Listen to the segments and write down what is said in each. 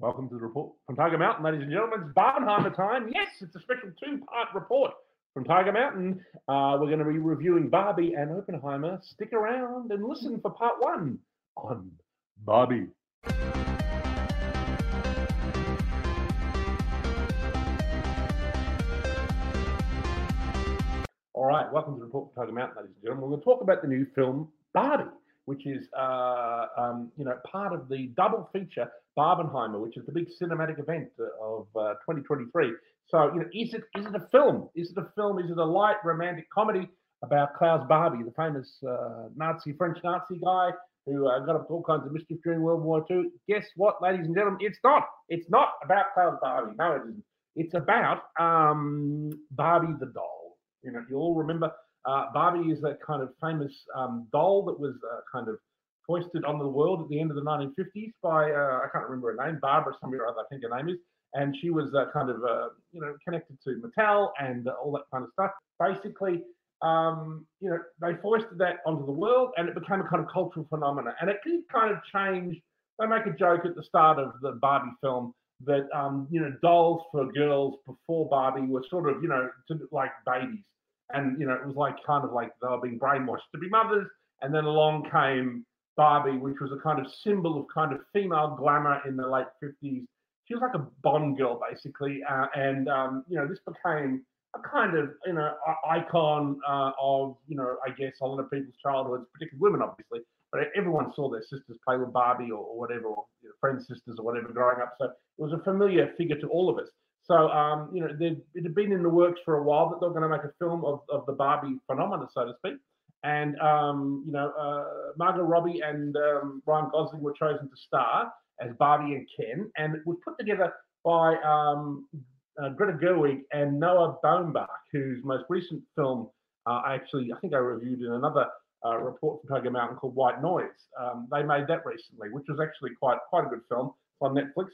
Welcome to the report from Tiger Mountain, ladies and gentlemen. It's Barbenheimer time. Yes, it's a special two-part report from Tiger Mountain. Uh, we're going to be reviewing Barbie and Oppenheimer. Stick around and listen for part one on Barbie. All right, welcome to the report from Tiger Mountain, ladies and gentlemen. We're going to talk about the new film Barbie which is uh, um, you know part of the double feature Barbenheimer, which is the big cinematic event of uh, 2023. So you know, is it is it a film? Is it a film? Is it a light romantic comedy about Klaus Barbie, the famous uh, Nazi French Nazi guy who uh, got up to all kinds of mischief during World War II? Guess what, ladies and gentlemen? It's not. It's not about Klaus Barbie. No, it isn't. It's about um, Barbie the doll. You know, you all remember uh, Barbie is that kind of famous um, doll that was uh, kind of foisted on the world at the end of the 1950s by, uh, I can't remember her name, Barbara something or other, I think her name is. And she was uh, kind of, uh, you know, connected to Mattel and all that kind of stuff. Basically, um, you know, they foisted that onto the world and it became a kind of cultural phenomenon. And it did kind of change. They make a joke at the start of the Barbie film that, um, you know, dolls for girls before Barbie were sort of, you know, like babies and you know it was like kind of like they were being brainwashed to be mothers. And then along came barbie which was a kind of symbol of kind of female glamour in the late 50s she was like a bond girl basically. Uh, and um, you know this became a kind of you know icon uh, of you know i guess a lot of people's childhoods particularly women obviously. But everyone saw their sisters play with barbie or, or whatever or you know, friends sisters or whatever growing up. So it was a familiar figure to all of us so, um, you know, it had been in the works for a while that they're going to make a film of, of the Barbie phenomenon, so to speak. And, um, you know, uh, Margot Robbie and um, Ryan Gosling were chosen to star as Barbie and Ken. And it was put together by um, uh, Greta Gerwig and Noah Baumbach, whose most recent film, uh, actually, I think I reviewed in another uh, report from Tiger Mountain called White Noise. Um, they made that recently, which was actually quite quite a good film on Netflix.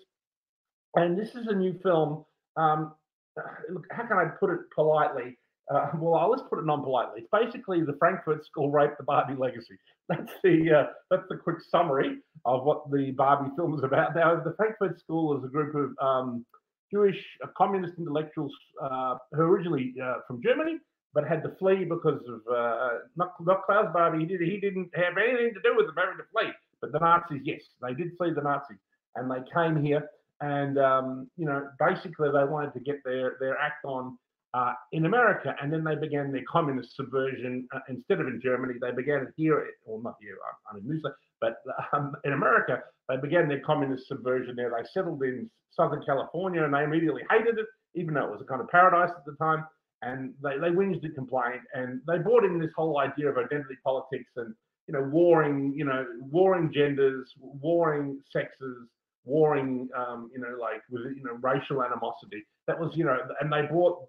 And this is a new film um, how can I put it politely? Uh, well, I'll let's put it non-politely. It's basically the Frankfurt School raped the Barbie legacy. That's the uh, that's the quick summary of what the Barbie film is about. Now, the Frankfurt School is a group of um, Jewish uh, communist intellectuals uh, who originally uh, from Germany, but had to flee because of uh, not, not Klaus Barbie. He, did, he didn't have anything to do with them having to flee, but the Nazis, yes, they did flee the Nazis, and they came here and um, you know basically they wanted to get their their act on uh, in America, and then they began their communist subversion uh, instead of in Germany. They began it here, or not here, I'm in Musa, but um, in America they began their communist subversion there. They settled in Southern California, and they immediately hated it, even though it was a kind of paradise at the time. And they they whinged and complained, and they brought in this whole idea of identity politics and you know warring you know warring genders, warring sexes warring, um, you know, like with you know racial animosity. That was, you know, and they brought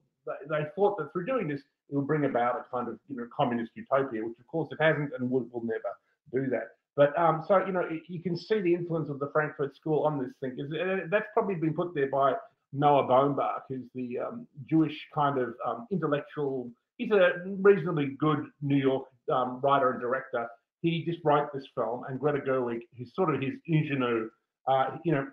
they thought that through doing this it would bring about a kind of you know communist utopia, which of course it hasn't and will, will never do that. But um, so you know you can see the influence of the Frankfurt School on this thing. Is that's probably been put there by Noah Baumbach, who's the um, Jewish kind of um, intellectual. He's a reasonably good New York um, writer and director. He just wrote this film, and Greta Gerwig, who's sort of his ingenue uh, you know,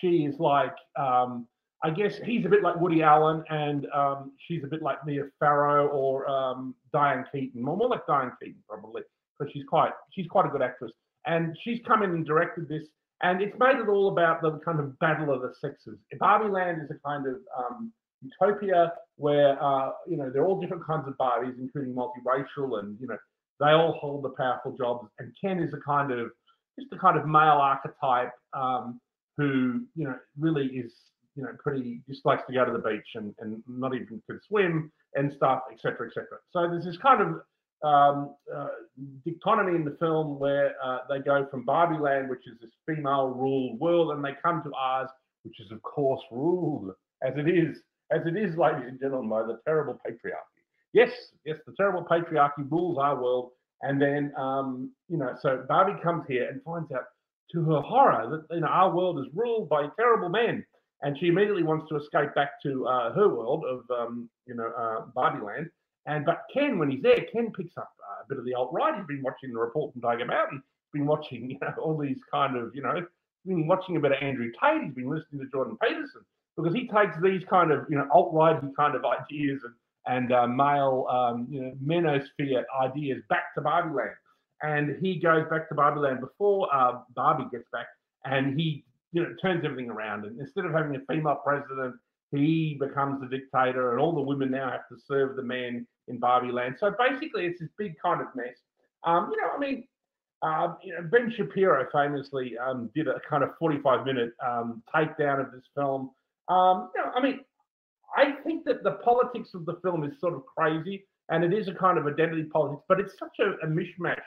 she is like, um, I guess he's a bit like Woody Allen, and um, she's a bit like Mia Farrow or um, Diane Keaton, more, more like Diane Keaton probably, because she's quite she's quite a good actress. And she's come in and directed this, and it's made it all about the kind of battle of the sexes. Barbie Land is a kind of um, utopia where uh, you know they're all different kinds of Barbies, including multiracial, and you know they all hold the powerful jobs. And Ken is a kind of just the kind of male archetype um, who you know really is you know pretty just likes to go to the beach and, and not even can swim and stuff, etc., etc. So there's this kind of um, uh, dichotomy in the film where uh, they go from Barbie Land, which is this female-ruled world, and they come to ours, which is of course ruled as it is, as it is, ladies and gentlemen, by the terrible patriarchy. Yes, yes, the terrible patriarchy rules our world, and then, um, you know, so Barbie comes here and finds out to her horror that, you know, our world is ruled by terrible men. And she immediately wants to escape back to uh, her world of, um, you know, uh, Barbie land. And but Ken, when he's there, Ken picks up uh, a bit of the alt right. He's been watching the report from Tiger Mountain. He's been watching, you know, all these kind of, you know, been watching a bit of Andrew Tate. He's been listening to Jordan Peterson because he takes these kind of you know alt-righty kind of ideas and and uh, male um, you know manosphere ideas back to Barbie Land. And he goes back to Barbie Land before uh, Barbie gets back, and he you know turns everything around. And instead of having a female president, he becomes the dictator, and all the women now have to serve the man in Barbie Land. So basically, it's this big kind of mess. Um, you know, I mean, uh, you know, Ben Shapiro famously um, did a kind of 45 minute um, takedown of this film. Um, you know, I mean, I think that the politics of the film is sort of crazy, and it is a kind of identity politics, but it's such a, a mishmash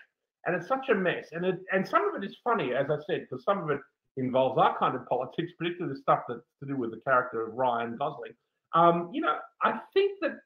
and it's such a mess. And it, and some of it is funny, as I said, because some of it involves our kind of politics, particularly the stuff that's to do with the character of Ryan Gosling. Um, you know, I think that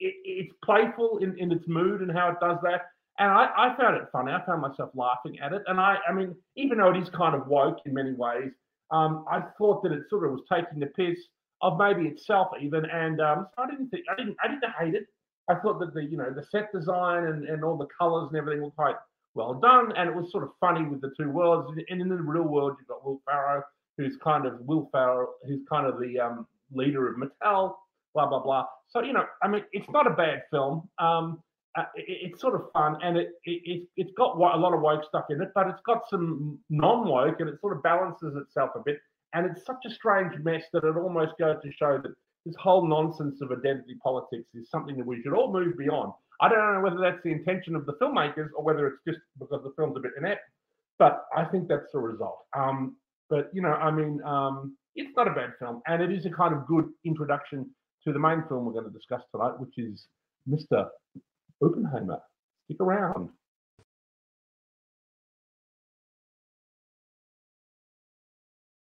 it, it's playful in, in its mood and how it does that. And I, I found it funny. I found myself laughing at it. And I, I mean, even though it is kind of woke in many ways, um, I thought that it sort of was taking the piss of maybe itself even. And um, so I didn't think I didn't I didn't hate it. I thought that the you know the set design and, and all the colours and everything were quite well done, and it was sort of funny with the two worlds. And in the real world, you've got Will Ferrell, who's kind of Will Ferrell, who's kind of the um, leader of Mattel, blah blah blah. So you know, I mean, it's not a bad film. Um, uh, it, it's sort of fun, and it, it it's got a lot of woke stuff in it, but it's got some non-woke, and it sort of balances itself a bit. And it's such a strange mess that it almost goes to show that this whole nonsense of identity politics is something that we should all move beyond. I don't know whether that's the intention of the filmmakers or whether it's just because the film's a bit inept, but I think that's the result. Um, but you know, I mean, um, it's not a bad film, and it is a kind of good introduction to the main film we're going to discuss tonight, which is Mr. Oppenheimer. Stick around.